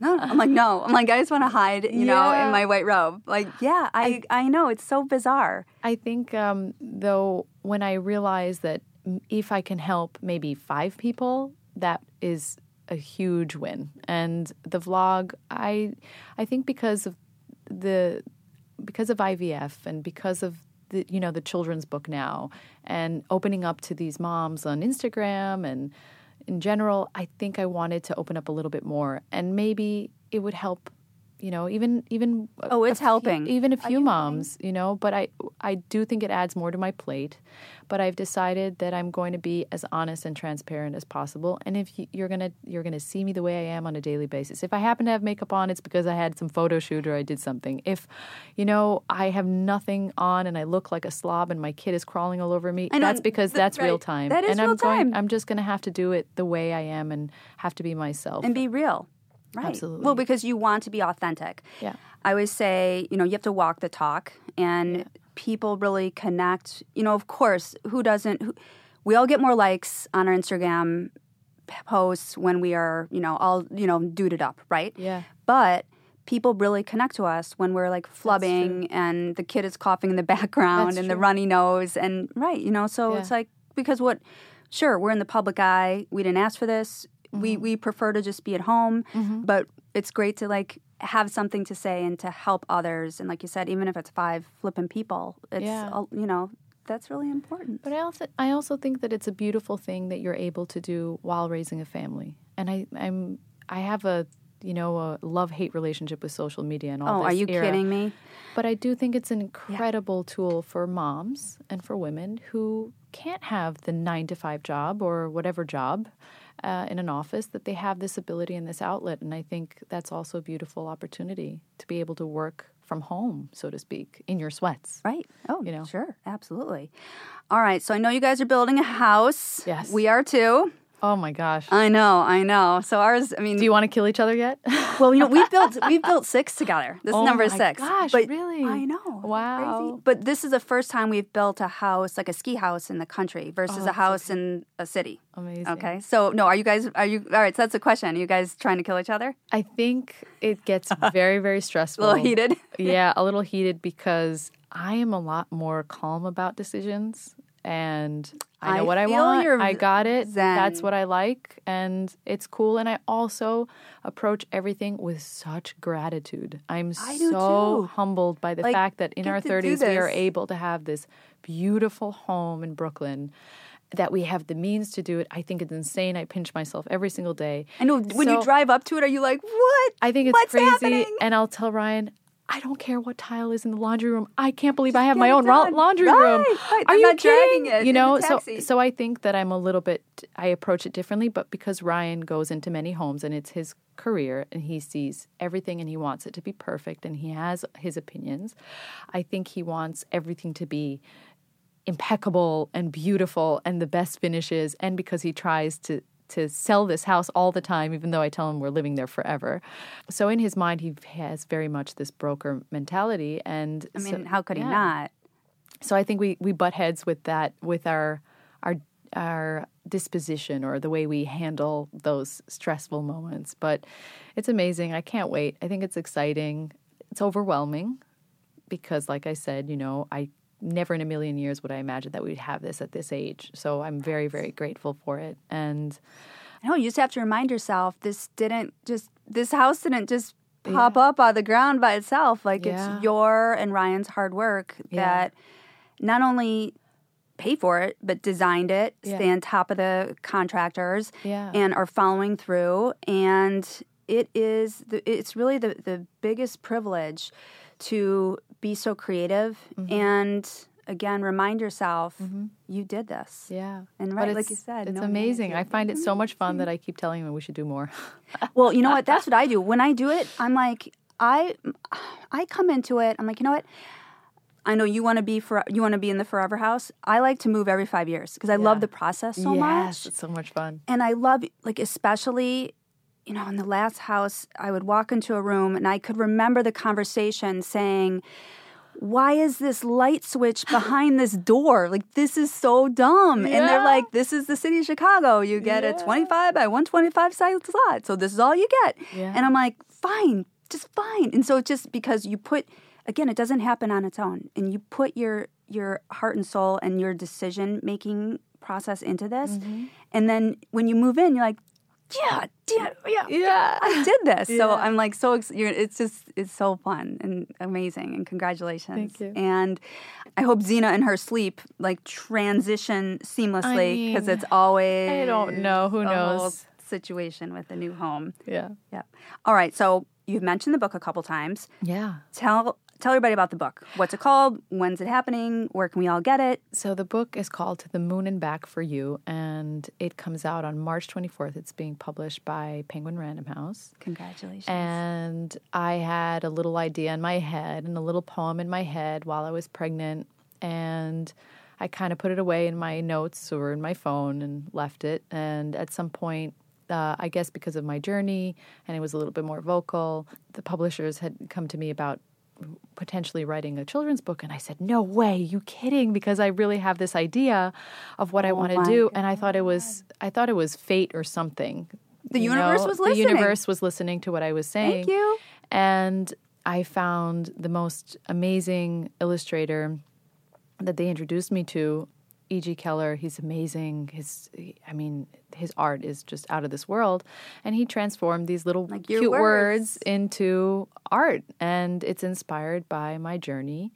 no. I'm like, no. I'm like, I just want to hide, you know, in my white robe. Like, yeah, I, I, know. It's so bizarre. I think, um, though, when I realize that if I can help maybe five people, that is a huge win. And the vlog, I, I think because of the because of IVF and because of the you know the children's book now and opening up to these moms on Instagram and in general, I think I wanted to open up a little bit more and maybe it would help you know even even oh it's few- helping. even a few you moms you know but i i do think it adds more to my plate. But i've decided that i'm going to be as honest and transparent as possible. And if you- you're going to you're going to see me the way i am on a daily basis if i happen to have makeup on it's because i had some photo shoot or i did something. If you know i have nothing on and i look like a slob and my kid is crawling all over me know, that's because th- that's real time. That is and i'm real going time. i'm just going to have to do it the way i am and have to be myself. And be real right Absolutely. well because you want to be authentic yeah I always say, you know, you have to walk the talk, and people really connect. You know, of course, who doesn't? Who, we all get more likes on our Instagram posts when we are, you know, all you know, duded up, right? yeah But people really connect to us when we're like flubbing and the kid is coughing in the [laughs] background That's and the runny nose and right, you know, so Yeah. it's like because what sure, we're in the public eye. We didn't ask for this. We Mm-hmm. we prefer to just be at home, but it's great to like have something to say and to help others and like you said even if it's five flipping people, it's Yeah. you know, that's really important. But I also I also think that it's a beautiful thing that you're able to do while raising a family. And I I'm I have a you know a love hate relationship with social media and all Oh, are you era. kidding me? But I do think it's an incredible tool for moms and for women who can't have the nine to five job or whatever job uh, in an office, that they have this ability and this outlet. And I think that's also a beautiful opportunity to be able to work from home, so to speak, in your sweats. Right. Oh, You know. sure. Absolutely. All right. So I know you guys are building a house. Yes. We are too. Oh my gosh. I know. I know. So ours, I mean, do you want to kill each other yet? [laughs] well, you know, we've [laughs] built we've built six together. This Oh is number my six. gosh, but really? I know. Wow. crazy? But this is the first time we've built a house, like a ski house in the country versus Oh, a house in a city. Amazing. Okay. So no, are you guys are you all right, so that's a question. Are you guys trying to kill each other? I think it gets [laughs] very, very stressful. A little heated? yeah, a little heated because I am a lot more calm about decisions and I know I what I want. I got it. zen. That's what I like and it's cool and I also approach everything with such gratitude. I'm so too. humbled by the Like, fact that in our 30s we are able to have this beautiful home in Brooklyn. That we have the means to do it. I think it's insane. I pinch myself every single day. I know when you drive up to it, are you like, what? I think it's What's crazy. happening? And I'll tell Ryan, I don't care what tile is in the laundry room. I can't believe I have my own ra- laundry Right, room. right. Are I'm you kidding? it You know, so so I think that I'm a little bit. I approach it differently, but because Ryan goes into many homes and it's his career and he sees everything and he wants it to be perfect and he has his opinions. I think he wants everything to be impeccable and beautiful and the best finishes and because he tries to to sell this house all the time even though I tell him we're living there forever. So in his mind he has very much this broker mentality and I mean, so- how could he not? So I think we we butt heads with that with our our our disposition or the way we handle those stressful moments. But it's amazing. I can't wait. I think it's exciting. It's overwhelming because like I said, you know, I never in a million years would I imagine that we'd have this at this age. So I'm very very grateful for it. And No, you just have to remind yourself this didn't just this house didn't just pop up out of the ground by itself. Like Yeah. it's your and Ryan's hard work Yeah. that not only pay for it but designed it, Yeah. stay on top of the contractors, Yeah. and are following through. And it is the, it's really the the biggest privilege to be so creative Mm-hmm. and again remind yourself you did this. yeah. And right, like you said, it's no amazing. I find it so much fun that I keep telling him we should do more. [laughs] Well, you know what? That's what I do. When I do it, I'm like, I, I come into it. I'm like, you know what? I know you want to be for you want to be in the forever house. I like to move every five years because I love the process so yes, much, it's so much fun. and I love like especially. You know, in the last house, I would walk into a room and I could remember the conversation saying, Why is this light switch [laughs] behind this door? Like, this is so dumb. And they're like, This is the city of Chicago. You get a 25 by 125 size lot. So, this is all you get. Yeah. And I'm like, Fine, just fine. And so, it's just because you put, again, it doesn't happen on its own. And you put your, your heart and soul and your decision making process into this. Mm-hmm. And then when you move in, you're like, yeah, yeah, yeah, Yeah. I did this. So I'm like so ex- you're, it's just it's so fun and amazing and congratulations. Thank you. And I hope Zena in her sleep like transition seamlessly because mean, it's always I don't know. Who knows? situation with a new home. Yeah. Yeah. All right. So you've mentioned the book a couple times. Yeah. Tell tell everybody about the book. What's it called? When's it happening? Where can we all get it? So the book is called To the Moon and Back for You, and it comes out on March 24th. It's being published by Penguin Random House. Congratulations. And I had a little idea in my head and a little poem in my head while I was pregnant. And I kind of put it away in my notes or in my phone and left it. And at some point, uh, I guess because of my journey and it was a little bit more vocal, the publishers had come to me about potentially writing a children's book. And I said, No way, you kidding? Because I really have this idea of what I want to Oh do. And I thought it was I thought it was fate or something. The You universe know, was listening. The universe was listening to what I was saying. Thank you. And I found the most amazing illustrator that they introduced me to, E.G. Keller. He's amazing. His, I mean, his art is just out of this world. And he transformed these little Like cute words. words into art. And it's inspired by my journey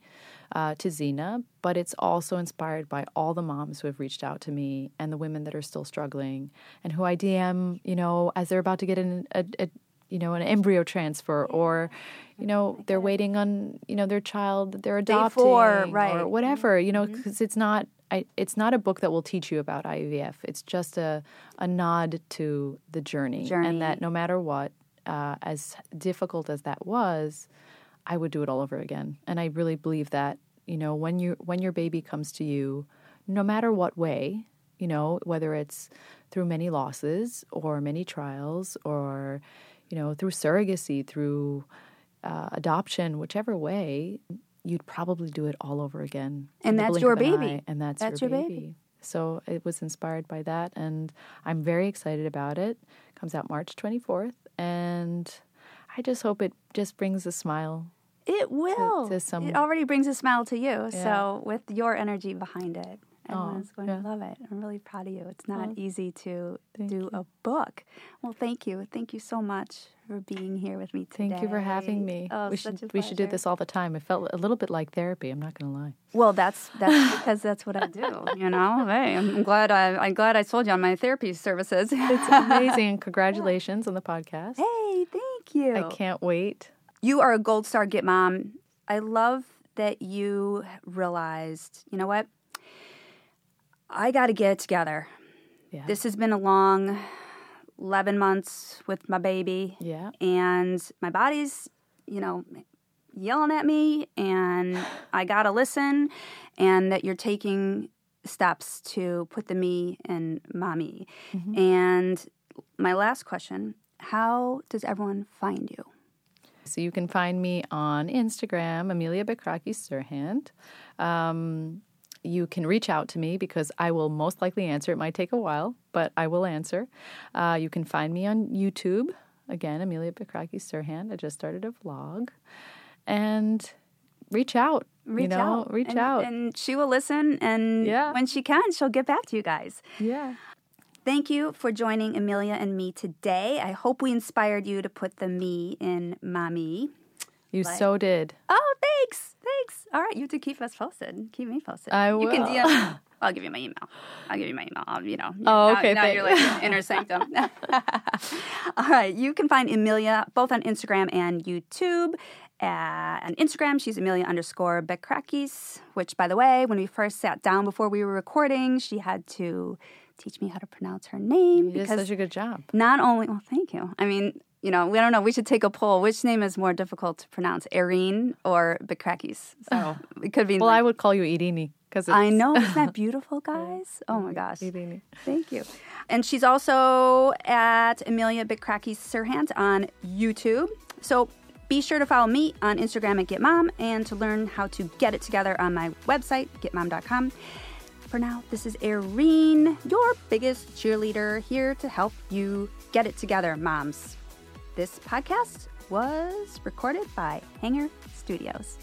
uh, to Zena, but it's also inspired by all the moms who have reached out to me and the women that are still struggling and who I DM, you know, as they're about to get an, a, a you know, an embryo transfer or, you know, they're waiting on, you know, their child that they're adopting four, right. Mm-hmm. or whatever, you know, because it's not, I, it's not a book that will teach you about IVF. It's just a, a nod to the journey, Journey. and that no matter what, uh, as difficult as that was, I would do it all over again. And I really believe that, you know, when you when your baby comes to you, no matter what way, you know, whether it's through many losses or many trials or, you know, through surrogacy, through uh, adoption, whichever way, you'd probably do it all over again. And that's your an baby. and that's, That's your, your baby. baby. So it was inspired by that, and I'm very excited about it. Comes out March 24th, and I just hope it just brings a smile. It will. to some- It already brings a smile to you. Yeah. So with your energy behind it, Oh, everyone's going yeah. to love it. I'm really proud of you. It's not Oh, easy to do you. a book. Well, thank you. Thank you so much for being here with me today. Thank you for having me. Oh, we should we should do this all the time. It felt a little bit like therapy. I'm not going to lie. Well, that's that's [laughs] because that's what I do. You know, hey, I'm glad I I'm glad I sold you on my therapy services. It's amazing. [laughs] Congratulations on the podcast. hey, thank you. I can't wait. You are a gold star Get Mom. I love that you realized, you know what? I got to get it together. Yeah. This has been a long 11 months with my baby, yeah. and my body's, you know, yelling at me, and I got to listen, and that you're taking steps to put the me in mommy. Mm-hmm. And my last question how does everyone find you? So you can find me on Instagram, Amelia Bechrakis Serhant. Um, you can reach out to me because I will most likely answer. It might take a while, but I will answer. Uh, you can find me on YouTube. Again, Amelia Bechrakis Serhant. I just started a vlog. And reach out. reach you know, out. reach and, out. And she will listen. And Yeah. when she can, she'll get back to you guys. yeah. Thank you for joining Amelia and me today. I hope we inspired you to put the me in mommy. You so did. Oh, thanks. Thanks. All right. You have to keep us posted. Keep me posted. I will. You can. DM. [laughs] I'll give you my email. I'll give you my email. I'll, you know. Oh, now- okay, Now, you're like [laughs] inner sanctum. [laughs] All right. You can find Amelia both on Instagram and YouTube. Uh, on Instagram, she's Amelia underscore Bechrakis, which, by the way, when we first sat down before we were recording, she had to teach me how to pronounce her name You did because such a good job. not only, well, thank you. I mean, you know, we don't know. We should take a poll. Which name is more difficult to pronounce, Erin or Bechrakis? So oh. it could be. Well, like- I would call you Irini because I know. [laughs] Isn't that beautiful, guys? Oh my gosh. Irini. Thank you. And she's also at Amelia Bechrakis Serhant on YouTube. So be sure to follow me on Instagram at GetMom and to learn how to get it together on my website, getmom.com. For now, this is Erin, your biggest cheerleader, here to help you get it together, moms. This podcast was recorded by Hanger Studios.